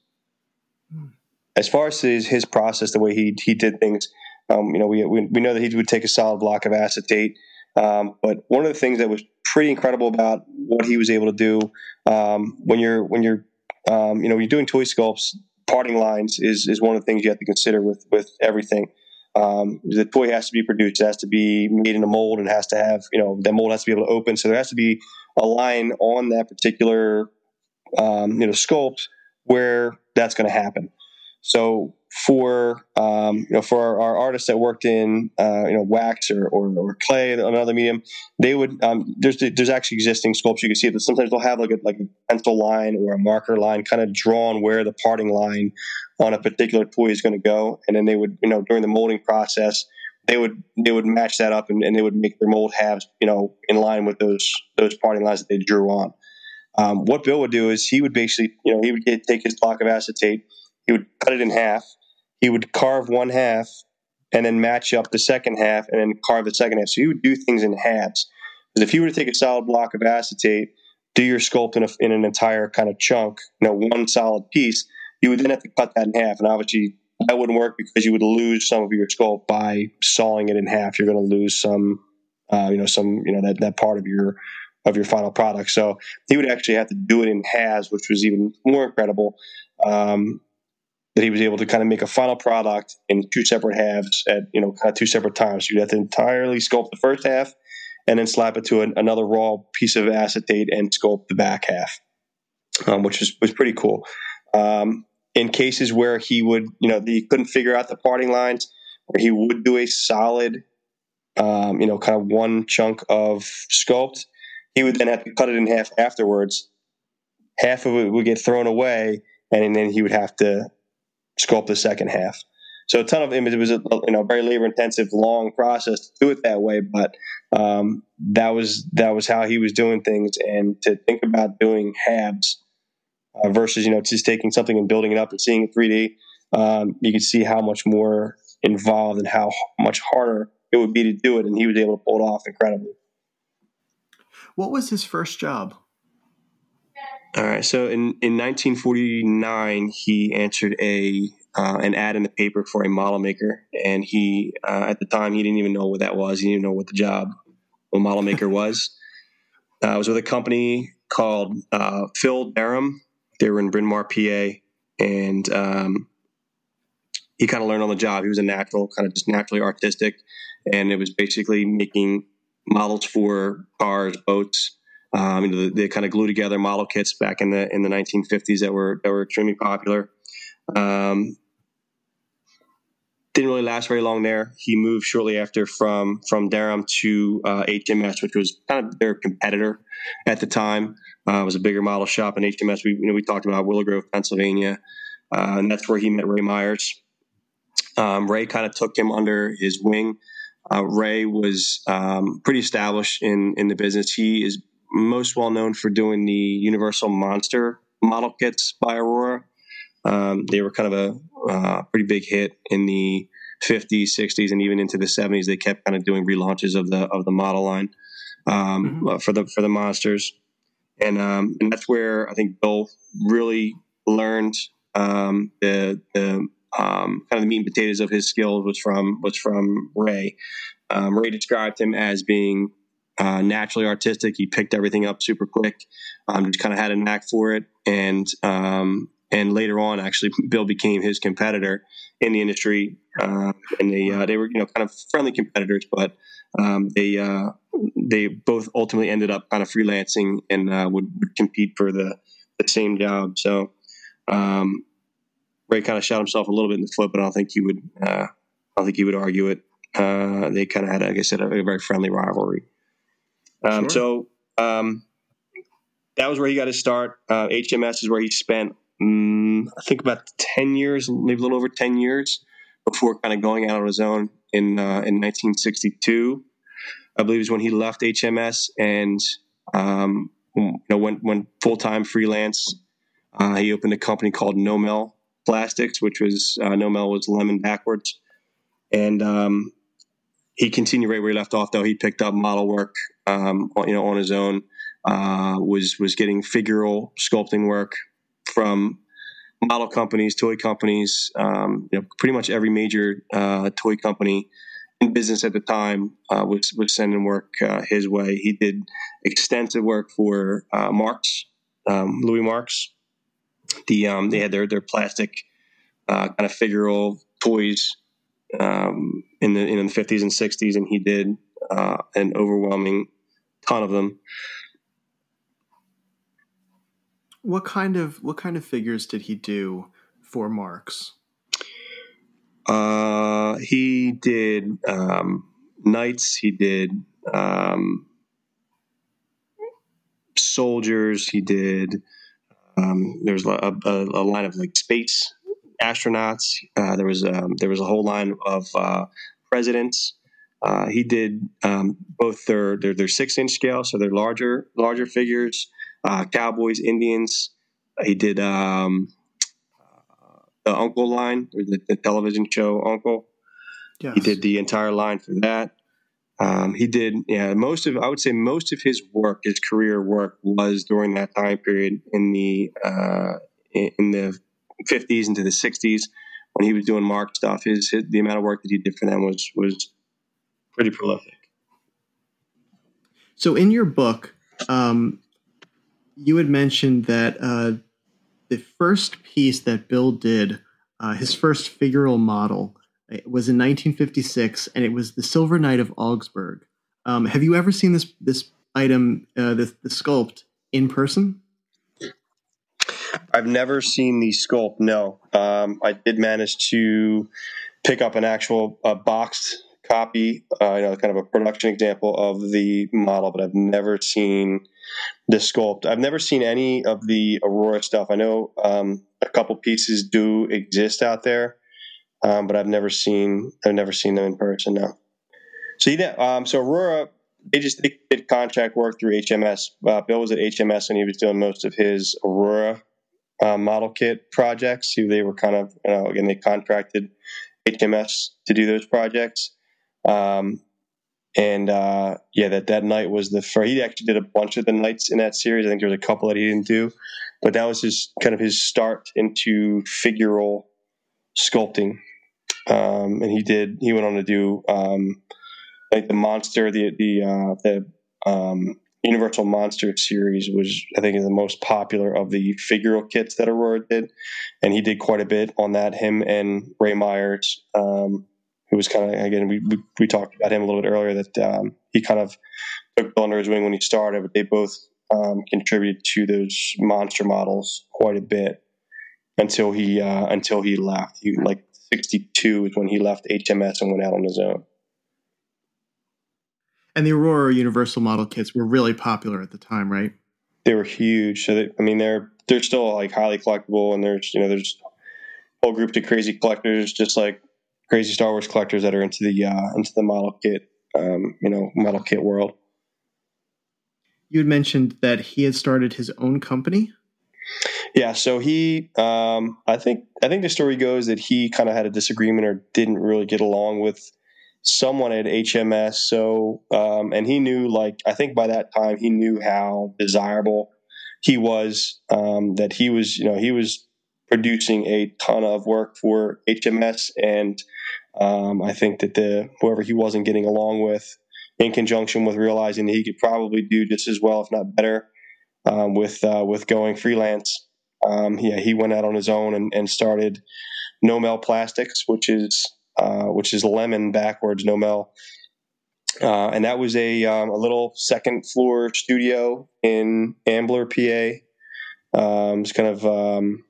As far as his, his process, the way he he did things, um, you know, we, we, we know that he would take a solid block of acetate. Um, but one of the things that was pretty incredible about what he was able to do um, when you're when you're um, you know when you're doing toy sculpts, parting lines is is one of the things you have to consider with with everything. Um, the toy has to be produced, it has to be made in a mold, and has to have you know the mold has to be able to open. So there has to be a line on that particular um, you know sculpt where that's going to happen. So for um, you know for our, our, artists that worked in uh, you know wax or, or, or, clay another medium, they would um, there's there's actually existing sculpts you can see that sometimes they'll have like a like a pencil line or a marker line kind of drawn where the parting line on a particular toy is going to go, and then they would you know during the molding process they would they would match that up and, and they would make their mold halves you know in line with those those parting lines that they drew on. Um, what Bill would do is he would basically you know he would get, take his block of acetate, he would cut it in half he would carve one half and then match up the second half and then carve the second half. So he would do things in halves. Because if you were to take a solid block of acetate, do your sculpt in, a, in an entire kind of chunk, you know, one solid piece, you would then have to cut that in half. And obviously, that wouldn't work because you would lose some of your sculpt by sawing it in half. You're going to lose some, uh, you know, some, you know, that, that part of your of your final product. So he would actually have to do it in halves, which was even more incredible. Um, that he was able to kind of make a final product in two separate halves at you know kind of two separate times. So you have to entirely sculpt the first half and then slap it to an, another raw piece of acetate and sculpt the back half, um, which was was pretty cool. Um, in cases where he would you know he couldn't figure out the parting lines, where he would do a solid um, you know kind of one chunk of sculpt, he would then have to cut it in half afterwards. Half of it would get thrown away, and then he would have to sculpt the second half. So a ton of images. It was a you know very labor intensive, long process to do it that way, but um, that was that was how he was doing things. And to think about doing halves uh, versus you know just taking something and building it up and seeing it 3D, um, you could see how much more involved and how much harder it would be to do it. And he was able to pull it off incredibly. What was his first job? All right. So in, in 1949, he answered a uh, an ad in the paper for a model maker, and he uh, at the time he didn't even know what that was. He didn't even know what the job a model maker was. Uh, I was with a company called uh, Phil Durham. They were in Bryn Mawr, PA, and um, he kind of learned on the job. He was a natural, kind of just naturally artistic, and it was basically making models for cars, boats um, you know, they, they kind of glue together model kits back in the in the 1950s that were that were extremely popular. Um, didn't really last very long there. He moved shortly after from from Durham to uh, HMS, which was kind of their competitor at the time. Uh, it was a bigger model shop in HMS. We you know we talked about Willow Grove, Pennsylvania, uh, and that's where he met Ray Myers. Um, Ray kind of took him under his wing. Uh, Ray was um, pretty established in in the business. He is most well known for doing the Universal Monster model kits by Aurora. Um, they were kind of a uh, pretty big hit in the 50s, 60s, and even into the 70s. They kept kind of doing relaunches of the of the model line um, mm-hmm. Uh, for the for the monsters, and um, and that's where I think Bill really learned um, the the um, kind of the meat and potatoes of his skills was from was from Ray. Um, Ray described him as being uh, naturally artistic. He picked everything up super quick. Um, just kind of had a knack for it, and um, and later on, actually, Bill became his competitor in the industry, uh, and they uh, they were you know kind of friendly competitors, but um, they uh, they both ultimately ended up kind of freelancing and uh, would, would, compete for the the same job. So. Um, Ray kind of shot himself a little bit in the foot, but I don't think he would. Uh, I don't think he would argue it. they kind of had, like I said, a, a very friendly rivalry. Um, sure. So um, that was where he got his start. Uh, HMS is where he spent, um, I think, about 10 years, maybe a little over 10 years before kind of going out on his own in, uh, in 1962. I believe is when he left HMS and um, you know went, went full time freelance. Uh, he opened a company called Nomel Plastics, which was uh, Nomel was lemon backwards, and um, he continued right where he left off. Though he picked up model work, um, you know, on his own. uh, was was getting figural sculpting work from model companies, toy companies, um, you know, pretty much every major uh, toy company in business at the time uh, was was sending work uh, his way. He did extensive work for uh, Marx, um, Louis Marx. The um, they had their their plastic uh, kind of figural toys um, in the in the fifties and sixties, and he did uh, an overwhelming ton of them. What kind of what kind of figures did he do for Marx? Uh, he did um, knights. He did um, soldiers. He did. Um, there was a, a, a, line of like space astronauts. Uh, there was um, there was a whole line of uh, presidents. Uh, he did um, both their, their, their six inch scale, so they're larger larger figures. Uh, cowboys, Indians. He did um, the U.N.C.L.E. line, or the, the television show Uncle. Yes. He did the entire line for that. Um, he did, yeah, most of, I would say most of his work, his career work was during that time period in the, uh, in the 50s into the 60s when he was doing Mark stuff. His, his, the amount of work that he did for them was, was pretty prolific. So in your book, um, you had mentioned that, uh, the first piece that Bill did, uh, his first figural model, was in 1956, and it was the Silver Knight of Augsburg. Um, have you ever seen this this item, uh, the, the sculpt, in person? I've never seen the sculpt. No, um, I did manage to pick up an actual uh, boxed copy, uh, you know, kind of a production example of the model, but I've never seen the sculpt. I've never seen any of the Aurora stuff. I know um, a couple pieces do exist out there, um, but I've never seen I've never seen them in person. No. So yeah, um, so Aurora they just they did contract work through HMS. Uh, Bill was at HMS and he was doing most of his Aurora uh, model kit projects. Who they were kind of you know again they contracted HMS to do those projects. Um, and uh, yeah, that that knight was the first. He actually did a bunch of the knights in that series. I think there was a couple that he didn't do, but that was his kind of his start into figural sculpting. Um, and he did. He went on to do um, like the monster, the the uh, the um, Universal Monster series was, I think, the most popular of the figural kits that Aurora did, and he did quite a bit on that. Him and Ray Myers. Um, who was kind of again we, we, we talked about him a little bit earlier that um, he kind of took Bill under his wing when he started, but they both um, contributed to those monster models quite a bit until he uh, until he left. He like sixty two is when he left HMS and went out on his own. And the Aurora Universal model kits were really popular at the time, right? They were huge. So they, I mean, they're they're still like highly collectible, and there's you know there's whole group of crazy collectors just like crazy Star Wars collectors that are into the uh, into the model kit, um, you know, model kit world. You had mentioned that he had started his own company. Yeah, so he, um, I think, I think the story goes that he kind of had a disagreement or didn't really get along with someone at HMS. So, um, and he knew, like, I think by that time he knew how desirable he was. Um, that he was, you know, he was producing a ton of work for HMS, and um, I think that the whoever he wasn't getting along with, in conjunction with realizing that he could probably do just as well, if not better, um, with uh, with going freelance. Um, yeah, he went out on his own and, and started Nomel Plastics, which is uh, which is lemon backwards Nomel. Uh, and that was a, um, a little second floor studio in Ambler, PA. Um, it's kind of um,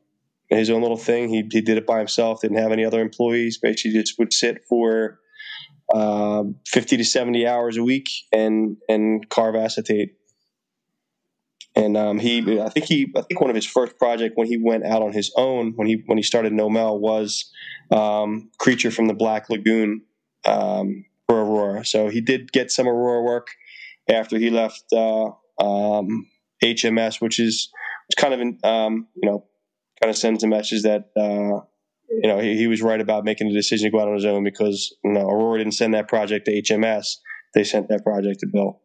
his own little thing. He, he did it by himself, didn't have any other employees. Basically, just would sit for uh, 50 to 70 hours a week and and carve acetate. And um, he, I think he, I think one of his first project when he went out on his own, when he when he started Nomel, was um, Creature from the Black Lagoon um, for Aurora. So he did get some Aurora work after he left uh, HMS, um, which is kind of um, you know kind of sends a message that uh, you know he, he, was right about making the decision to go out on his own because you know Aurora didn't send that project to HMS; they sent that project to Bill.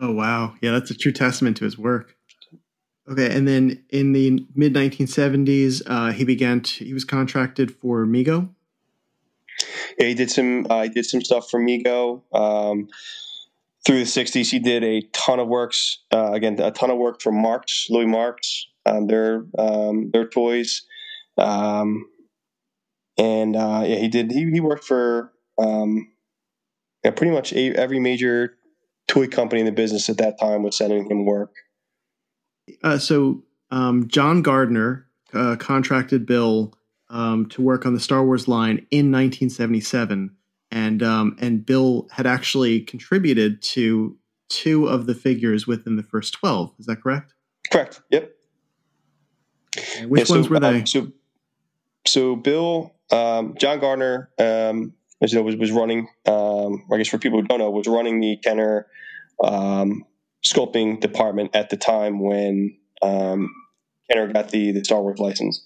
Oh wow, yeah, that's a true testament to his work. Okay, and then in the mid 1970s, uh, he began. To, he was contracted for Mego. Yeah, he did some. Uh, he did some stuff for Mego. Um, through the 60s, he did a ton of works. Uh, again, a ton of work for Marx, Louis Marx, um, their um, their toys, um, and uh, yeah, he did. He, he worked for um, yeah, pretty much every major toy company in the business at that time was sending him work. Uh, so um, John Gardner uh, contracted Bill um, to work on the Star Wars line in 1977 and um, and Bill had actually contributed to two of the figures within the first twelve. Is that correct? Correct. Yep. Which yeah, ones so, were they? Um, so, so Bill, um, John Gardner, um, as you know, was was running. Um, I guess for people who don't know, was running the Kenner um, sculpting department at the time when Kenner got the the Star Wars license,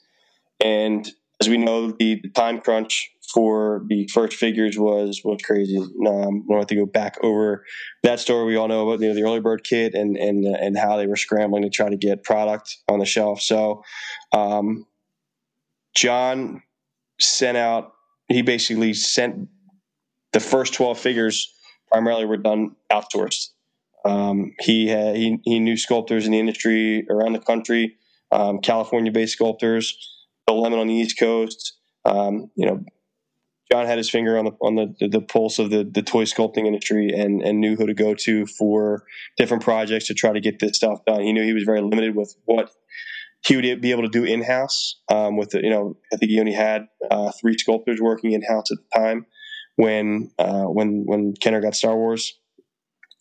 and as we know, the, the time crunch for the first figures was was crazy. Um, I don't have to go back over that story. We all know about you know, the early bird kit and and and how they were scrambling to try to get product on the shelf. So, um, John sent out. He basically sent the first twelve figures. Primarily, were done outsourced. Um, he had he, he knew sculptors in the industry around the country, um, California-based sculptors. Bill Lemon on the East Coast. Um, you know, John had his finger on the on the, the, pulse of the, the toy sculpting industry and and knew who to go to for different projects to try to get this stuff done. He knew he was very limited with what he would be able to do in house. Um, with the, you know, I think he only had uh, three sculptors working in house at the time when uh, when when Kenner got Star Wars.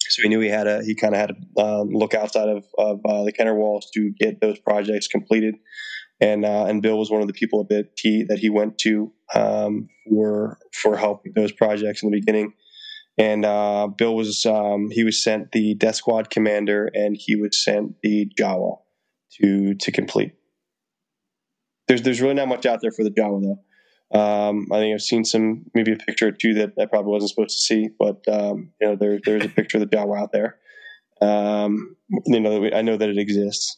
So he knew he had to he kind of had to um, look outside of, of uh, the Kenner walls to get those projects completed and uh, and Bill was one of the people that he that he went to um, for for help with those projects in the beginning. And uh, Bill was um, he was sent the Death Squad commander, and he was sent the Jawa to to complete. There's there's really not much out there for the Jawa though. Um, I think I've seen some maybe a picture or two that I probably wasn't supposed to see, but um, you know there there's a picture of the Jawa out there. Um, you know I know that it exists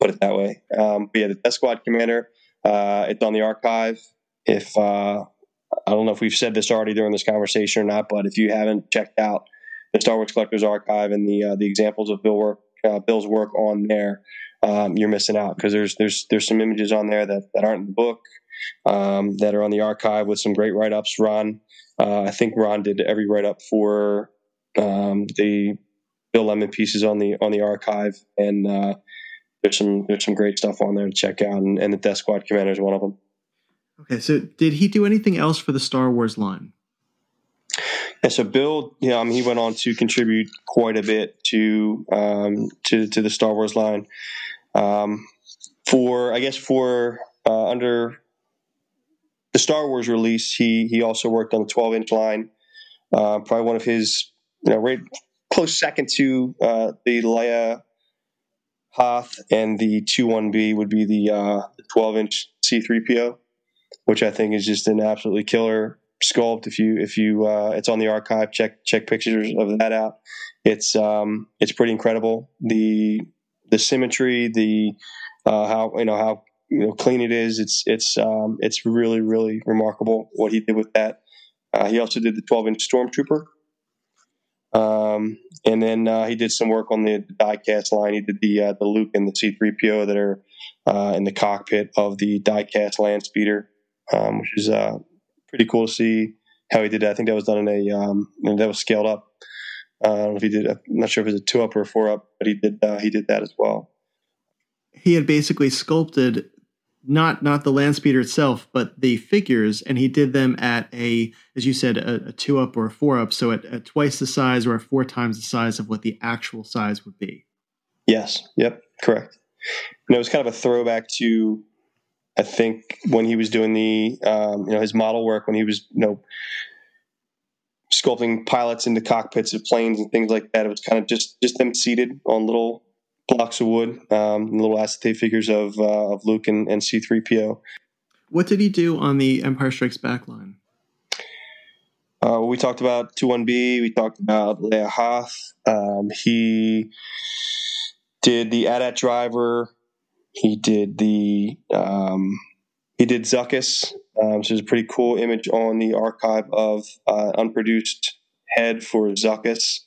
put it that way. Um, but yeah, the Death Squad Commander, uh, it's on the archive. If uh, I don't know if we've said this already during this conversation or not, but if you haven't checked out the Star Wars Collectors Archive and the uh, the examples of Bill work, uh, Bill's work on there, um, you're missing out because there's there's there's some images on there that, that aren't in the book um, that are on the archive with some great write ups. Ron, uh, I think Ron did every write up for um, the Bill Lemon pieces on the on the archive, and uh, there's some there's some great stuff on there to check out, and, and the Death Squad Commander is one of them. Okay, so did he do anything else for the Star Wars line? Yeah, so Bill, yeah, um, he went on to contribute quite a bit to um, to to the Star Wars line. Um, for I guess for uh, under the Star Wars release, he he also worked on the 12 inch line. Uh, probably one of his you know right close second to uh, the Leia Hoth, and the 2-1-B would be the uh, 12 inch C3PO, which I think is just an absolutely killer sculpt. If you if you uh, it's on the archive, check check pictures of that out. It's um, it's pretty incredible. The the symmetry, the uh, how you know how you know clean it is. It's it's um, it's really really remarkable what he did with that. Uh, he also did the 12 inch Stormtrooper, um, and then uh, he did some work on the diecast line. He did the uh, the Luke and the C3PO that are uh, in the cockpit of the diecast land speeder, um, which is uh, pretty cool to see how he did that. I think that was done in a um, that was scaled up. Uh, if he did. I'm not sure if it was a two up or a four up, but he did uh, he did that as well. He had basically sculpted not not the land speeder itself, but the figures, and he did them at a, as you said, a, a two up or a four up, so at, at, twice the size or four times the size of what the actual size would be. Yes. Yep. Correct. And it was kind of a throwback to, I think, when he was doing the, um, you know, his model work when he was, you know, sculpting pilots into cockpits of planes and things like that. It was kind of just just them seated on little blocks of wood, um, little acetate figures of uh, of Luke and, and C3PO. What did he do on the Empire Strikes Back line? Uh, we talked about 2-1-B. We talked about Leia Hoth. Um, he did the AT-AT driver. He did the um, he did Zuckuss. Um, so there's a pretty cool image on the archive of uh, unproduced head for Zuckuss.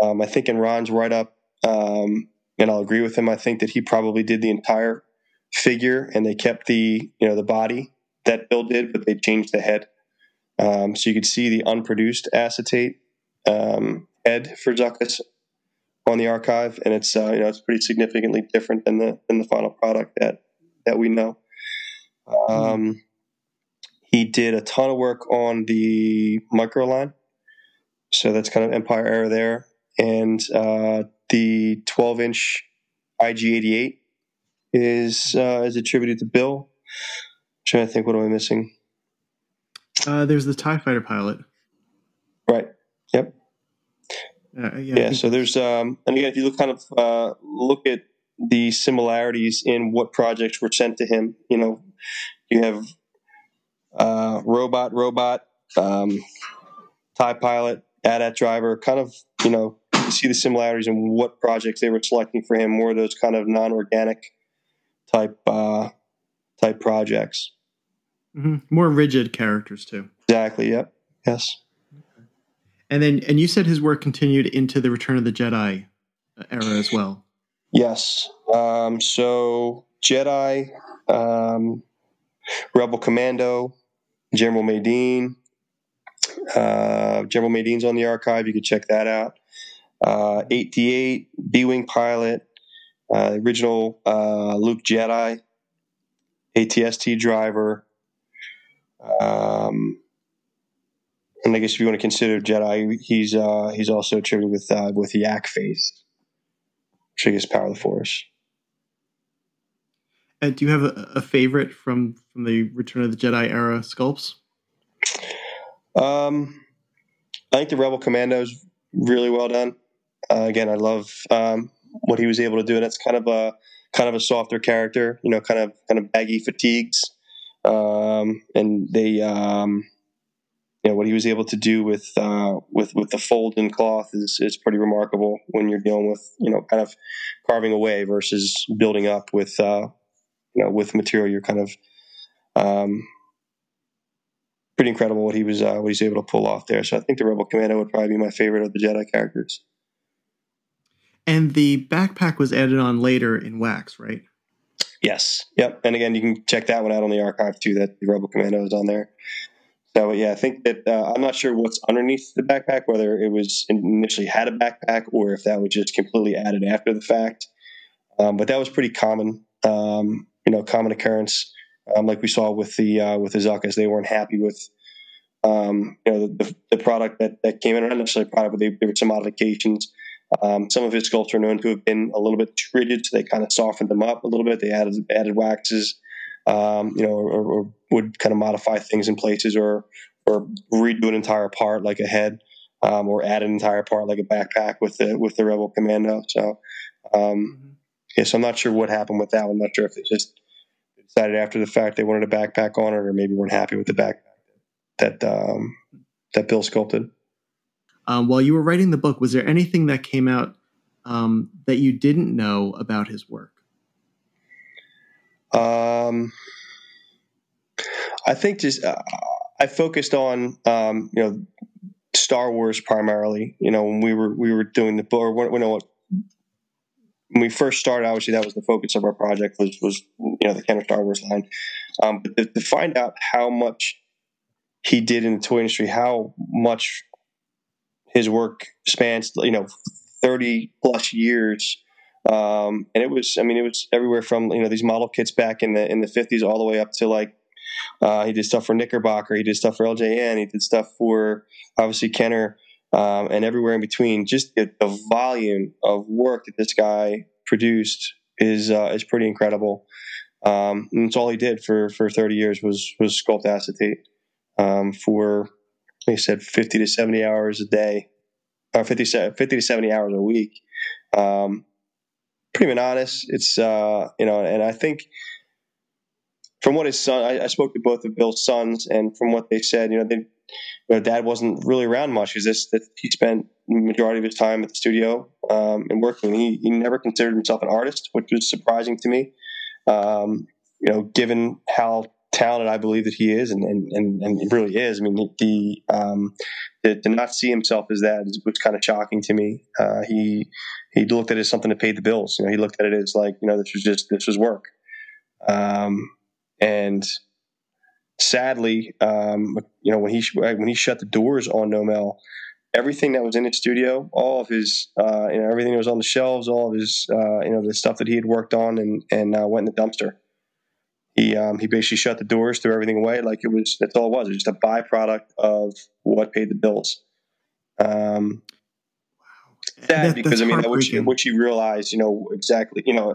Um, I think in Ron's write up, um, and I'll agree with him. I think that he probably did the entire figure, and they kept the you know the body that Bill did, but they changed the head. Um, so you could see the unproduced acetate um, head for Zuckuss on the archive, and it's uh, you know it's pretty significantly different than the than the final product that that we know. Um, he did a ton of work on the micro line, so that's kind of Empire era there, and uh, the 12 inch IG88 is uh, is attributed to Bill. I'm trying to think, what am I missing? Uh, there's the Tie Fighter pilot. Right. Yep. Uh, yeah. Yeah. So there's um, and again, if you look kind of uh, look at the similarities in what projects were sent to him, you know, you have uh, robot, robot, um, tie pilot, AT-AT driver, kind of, you know, see the similarities in what projects they were selecting for him, more of those kind of non-organic type uh, type projects. hmm More rigid characters too. Exactly. Yep. Yes. And then, and you said his work continued into the Return of the Jedi era as well. Yes. Um, so Jedi, um, Rebel Commando, General Madine. Uh, General Madine's on the archive. You can check that out. Uh, 8D8, B Wing pilot, uh, original uh, Luke Jedi, ATST driver. Um, and I guess if you want to consider Jedi, he's uh, he's also attributed with uh, with the Yak face, which I guess power of the Force. Uh, do you have a, a favorite from from the Return of the Jedi era sculpts? Um, I think the Rebel Commando is really well done. Uh, again, I love um, what he was able to do, and it's kind of a kind of a softer character, you know, kind of kind of baggy fatigues, um, and they, um, you know, what he was able to do with uh, with with the fold and cloth is is pretty remarkable when you're dealing with you know kind of carving away versus building up with uh, you know with material you're kind of um, pretty incredible what he was uh, what he's able to pull off there. So I think the Rebel Commando would probably be my favorite of the Jedi characters. And the backpack was added on later in wax, right? Yes. Yep. And again, you can check that one out on the archive too. That the Rebel Commando is on there. So yeah, I think that uh, I'm not sure what's underneath the backpack, whether it was initially had a backpack or if that was just completely added after the fact. Um, but that was pretty common, um, you know, common occurrence. Um, like we saw with the uh, with the Zuckuss, they weren't happy with um, you know the, the, product that, that came in, not necessarily product, but they, there were some modifications. Um, some of his sculpts are known to have been a little bit too rigid, so they kind of softened them up a little bit. They added added waxes, um, you know, or, or, would kind of modify things in places, or or redo an entire part like a head, um, or add an entire part like a backpack with the with the Rebel Commando. So, um, yeah, so I'm not sure what happened with that. one. I'm not sure if they just decided after the fact they wanted a backpack on it, or maybe weren't happy with the backpack that um, that Bill sculpted. Um, while you were writing the book, was there anything that came out um, that you didn't know about his work? Um, I think just uh, I focused on um, you know Star Wars primarily. You know when we were we were doing the book, or when, when, when we first started, obviously that was the focus of our project was was you know the Kenner Star Wars line. Um, but to, to find out how much he did in the toy industry, how much his work spans, you know, 30 plus years. Um, and it was, I mean, it was everywhere from, you know, these model kits back in the, in the fifties all the way up to like, uh, he did stuff for Knickerbocker. He did stuff for LJN. He did stuff for obviously Kenner, um, and everywhere in between. Just the, the, volume of work that this guy produced is, uh, is pretty incredible. Um, and it's all he did for, for 30 years was, was sculpt acetate, um, for, I said, 50 to 70 hours a day, or 50, 50 to 70 hours a week. Um, pretty monotonous. It's, uh, you know, and I think from what his son, I, I, spoke to both of Bill's sons, and from what they said, you know, they, you know, Dad wasn't really around much he spent majority of his time at the studio um, and working. He he never considered himself an artist, which was surprising to me. Um, you know, given how talented I believe that he is, and and and, and really is. I mean, the um, to, to, not see himself as that was kind of shocking to me. Uh, he he looked at it as something to pay the bills. You know, he looked at it as like you know this was just this was work. Um, and sadly, um, you know when he when he shut the doors on Nomel, everything that was in his studio, all of his uh, you know everything that was on the shelves, all of his uh, you know the stuff that he had worked on and and uh, went in the dumpster he um, he basically shut the doors, threw everything away, like it was that's all it was. It was just a byproduct of what paid the bills. Um, wow. sad that, because I mean, which which he realized, you know, exactly, you know,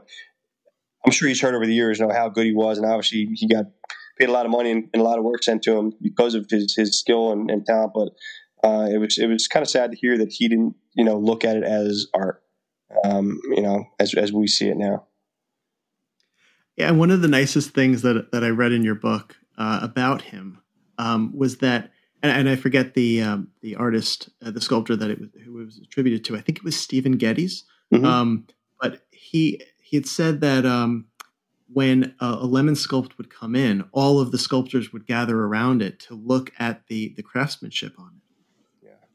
I'm sure he's heard over the years, you know, how good he was, and obviously he got paid a lot of money and, and a lot of work sent to him because of his his skill and, and talent. But uh, it was it was kind of sad to hear that he didn't, you know, look at it as art, um, you know, as as we see it now. Yeah, and one of the nicest things that that I read in your book uh, about him um, was that, and, and, I forget the um, the artist, uh, the sculptor that it was, who it was attributed to. I think it was Stephen Geddes. Mm-hmm. Um, but he he had said that um, when a, a, lemon sculpt would come in, all of the sculptors would gather around it to look at the the craftsmanship on it. Yeah,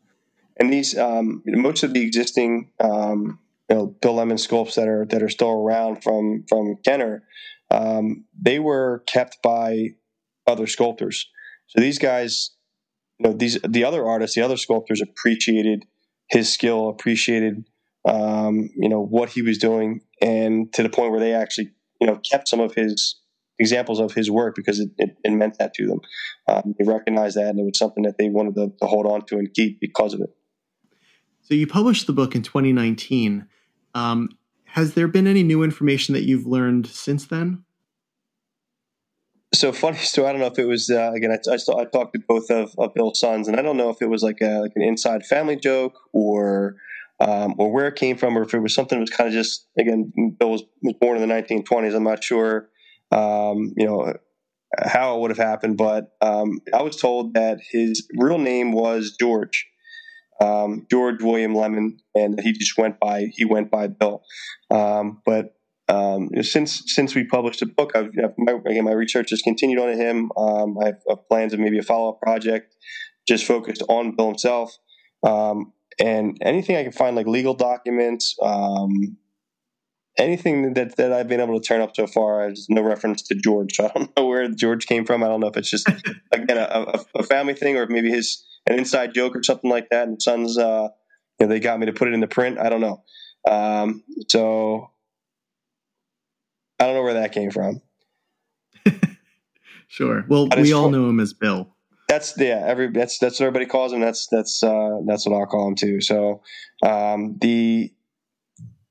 and these um, most of the existing um, you know Bill Lemon sculpts that are that are still around from from Kenner, um, they were kept by other sculptors. So these guys, you know, these the other artists, the other sculptors appreciated his skill, appreciated um, you know what he was doing, and to the point where they actually you know kept some of his examples of his work because it, it, it meant that to them. Um, they recognized that, and it was something that they wanted to, to hold on to and keep because of it. So you published the book in 2019. Um, has there been any new information that you've learned since then? So funny story. I don't know if it was uh, again. I, I, I, talked to both of, of, Bill's sons, and I don't know if it was like a like an inside family joke or um, or where it came from, or if it was something that was kind of just again. Bill was, was born in the 1920s. I'm not sure, um, you know, how it would have happened, but um, I was told that his real name was George, um, George William Lemon, and he just went by he went by Bill. Um, but um, since since we published the book, I've, I've my, again my research has continued on him. Um, I have plans of maybe a follow up project just focused on Bill himself, um, and anything I can find like legal documents. Um, anything that, that I've been able to turn up so far has no reference to George. So I don't know where George came from. I don't know if it's just again a, a, family thing or maybe his an inside joke or something like that. And Sons, uh, you know, they got me to put it in the print. I don't know. Um, so I don't know where that came from. sure. Well, we all know him as Bill. That's yeah. Every that's that's what everybody calls him. That's that's uh, that's what I'll call him too. So um, the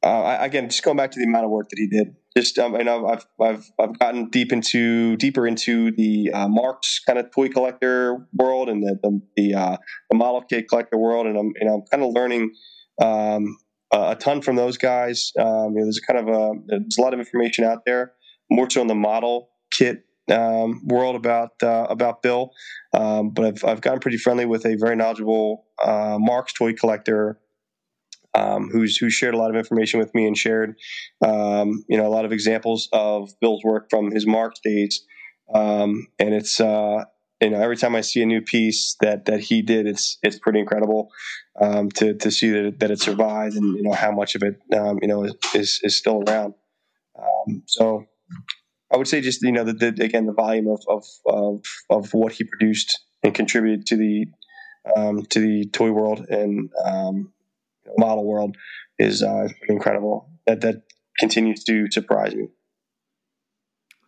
uh, again, just going back to the amount of work that he did just um, I know I've I've I've gotten deep into deeper into the uh, Marx kind of toy collector world and the the the, uh, the model kit collector world, and I'm know I'm kind of learning um, a ton from those guys. Um, you know, there's kind of a there's a lot of information out there, more so in the model kit um, world about uh, about Bill. Um, but I've I've gotten pretty friendly with a very knowledgeable uh, Marx toy collector um, who's who shared a lot of information with me and shared um, you know a lot of examples of Bill's work from his Marx days. Um, and it's uh, you know every time I see a new piece that that he did, it's it's pretty incredible um, to to see that that it survived and you know how much of it um, you know is is still around. Um, so. I would say just you know the, the again the volume of, of of of what he produced and contributed to the um, to the toy world and um, model world is uh, incredible. That that continues to surprise me.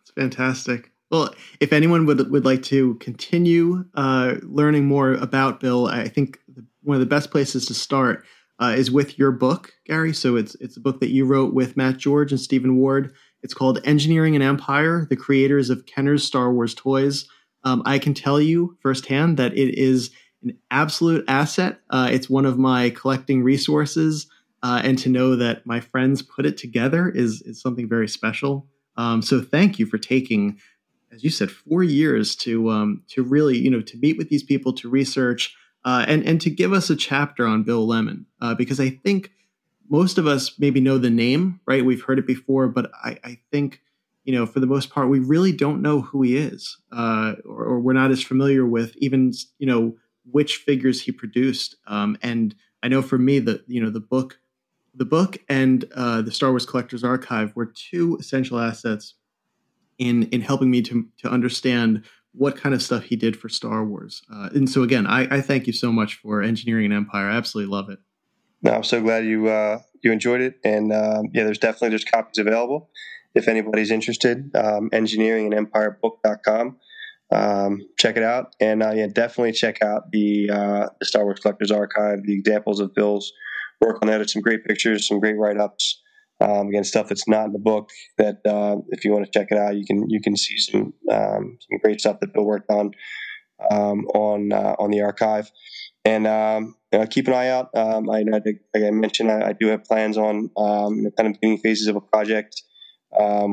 It's fantastic. Well, if anyone would would like to continue uh, learning more about Bill, I think one of the best places to start uh, is with your book, Gary. So it's it's a book that you wrote with Matt George and Stephen Ward. It's called Engineering an Empire: The Creators of Kenner's Star Wars Toys. Um, I can tell you firsthand that it is an absolute asset. Uh, it's one of my collecting resources, uh, and to know that my friends put it together is is something very special. Um, so thank you for taking as you said, four years to um, to really you know to meet with these people to research uh, and and to give us a chapter on Bill Lemon uh, because I think most of us maybe know the name, right? We've heard it before, but I, I think you know for the most part we really don't know who he is, uh, or, or, we're not as familiar with even you know which figures he produced. Um, and I know for me that you know the book, the book and uh, the Star Wars Collector's Archive were two essential assets in in helping me to to understand what kind of stuff he did for Star Wars. Uh, and so again, I, I, thank you so much for engineering an empire. I absolutely love it. No, I'm so glad you uh, you enjoyed it, and um, yeah, there's definitely there's copies available if anybody's interested. Um, engineeringanempirebook.com. Um, check it out, and uh, yeah, definitely check out the uh, the Star Wars Collectors Archive. The examples of Bill's work on that. There's some great pictures, some great write ups. Um, again, stuff that's not in the book. That uh, if you want to check it out, you can you can see some um, some great stuff that Bill worked on um, on uh, on the archive. And um, you know, keep an eye out. Um, I, like I mentioned, I, I, do have plans on kind of beginning phases of a project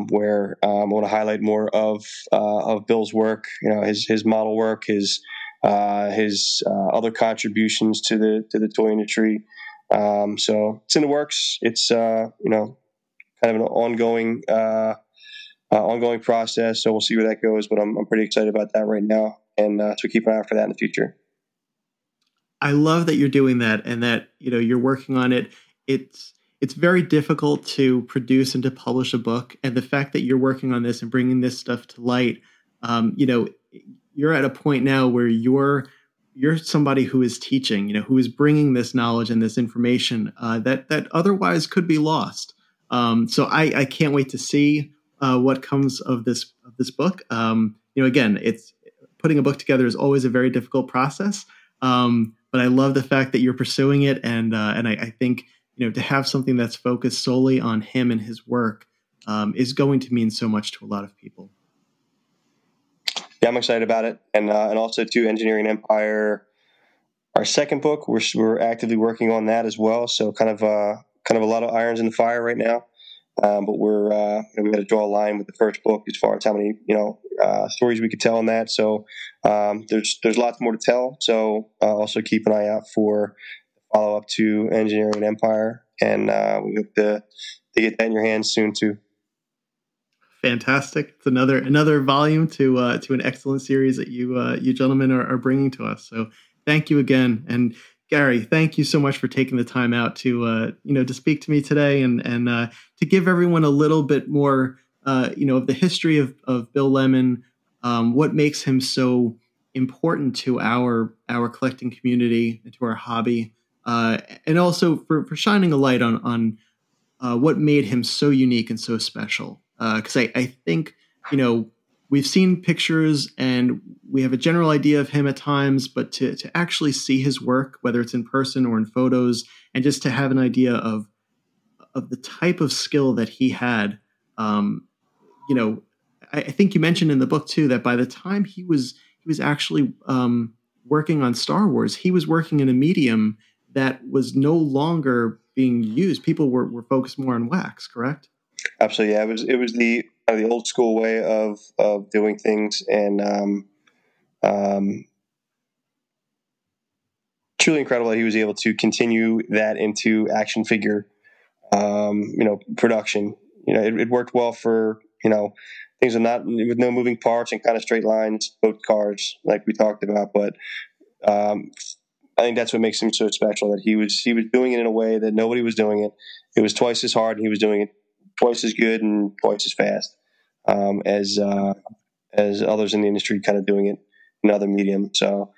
where I want to highlight more of uh, of Bill's work. You know, his his model work, his uh, his uh, other contributions to the to the toy industry. Um, so it's in the works. It's uh, you know kind of an ongoing uh, uh, ongoing process. So we'll see where that goes. But I'm, I'm pretty excited about that right now, and so keep an eye out for that in the future. I love that you're doing that, and that you know you're working on it. It's it's very difficult to produce and to publish a book, and the fact that you're working on this and bringing this stuff to light, um, you know, you're at a point now where you're you're somebody who is teaching, you know, who is bringing this knowledge and this information uh, that that otherwise could be lost. Um, so I, I, can't wait to see uh, what comes of this of this book. Um, you know, again, it's putting a book together is always a very difficult process, um, but I love the fact that you're pursuing it, and uh, and I, I, think you know to have something that's focused solely on him and his work um, is going to mean so much to a lot of people yeah, I'm excited about it, and uh, and also to Engineering Empire, our second book. We're we're actively working on that as well. So kind of uh, kind of a lot of irons in the fire right now. Um, but we're uh, we got to draw a line with the first book as far as how many you know uh, stories we could tell on that. So um, there's there's lots more to tell. So uh, also keep an eye out for follow up to Engineering Empire, and uh, we hope to to get that in your hands soon too fantastic. It's another another volume to uh, to an excellent series that you uh, you gentlemen are, are bringing to us. So thank you again, and Gary, thank you so much for taking the time out to uh, you know to speak to me today and and uh, to give everyone a little bit more uh, you know of the history of of Bill Lemon, um, what makes him so important to our our collecting community and to our hobby, uh, and also for for shining a light on on uh, what made him so unique and so special. Because uh, I, I think you know we've seen pictures and we have a general idea of him at times, but to to actually see his work, whether it's in person or in photos, and just to have an idea of of the type of skill that he had, um, you know, I, I, think you mentioned in the book too that by the time he was he was actually um, working on Star Wars, he was working in a medium that was no longer being used. People were, were focused more on wax, correct? Absolutely, yeah. It was it was the the old school way of of doing things, and um, um, truly incredible that he was able to continue that into action figure, um, you know, production. You know, it, it, worked well for you know things are not with no moving parts and kind of straight lines, boat cars like we talked about, but. Um, I think that's what makes him so special. That he was he was doing it in a way that nobody was doing it. It was twice as hard, and he was doing it twice as good and twice as fast um, as uh, as others in the industry kind of doing it in other medium. So,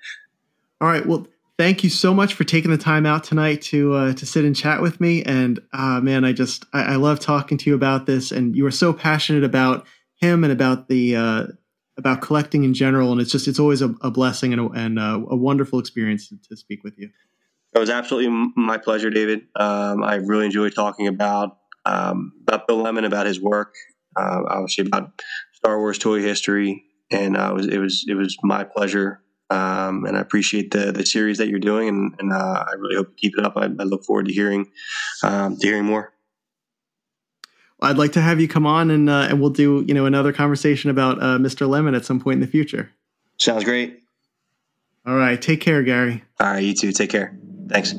all right, well, thank you so much for taking the time out tonight to uh, to sit and chat with me. And uh, man, I just I, I, love talking to you about this, and you are so passionate about him and about the uh, about collecting in general. And it's just it's always a, a blessing and, a, and a, a wonderful experience to, to, speak with you. It was absolutely my pleasure, David. Um, I really enjoyed talking about um, about Bill Lemon, about his work, uh, obviously about Star Wars toy history, and uh, it was it was it was my pleasure. Um, and I appreciate the the series that you're doing, and, and uh, I really hope you keep it up. I, I look forward to hearing um, to hearing more. I'd like to have you come on and uh, and we'll do you know another conversation about uh, Mr. Lemon at some point in the future. Sounds great. All right, take care, Gary. All right, you too. Take care. Thanks.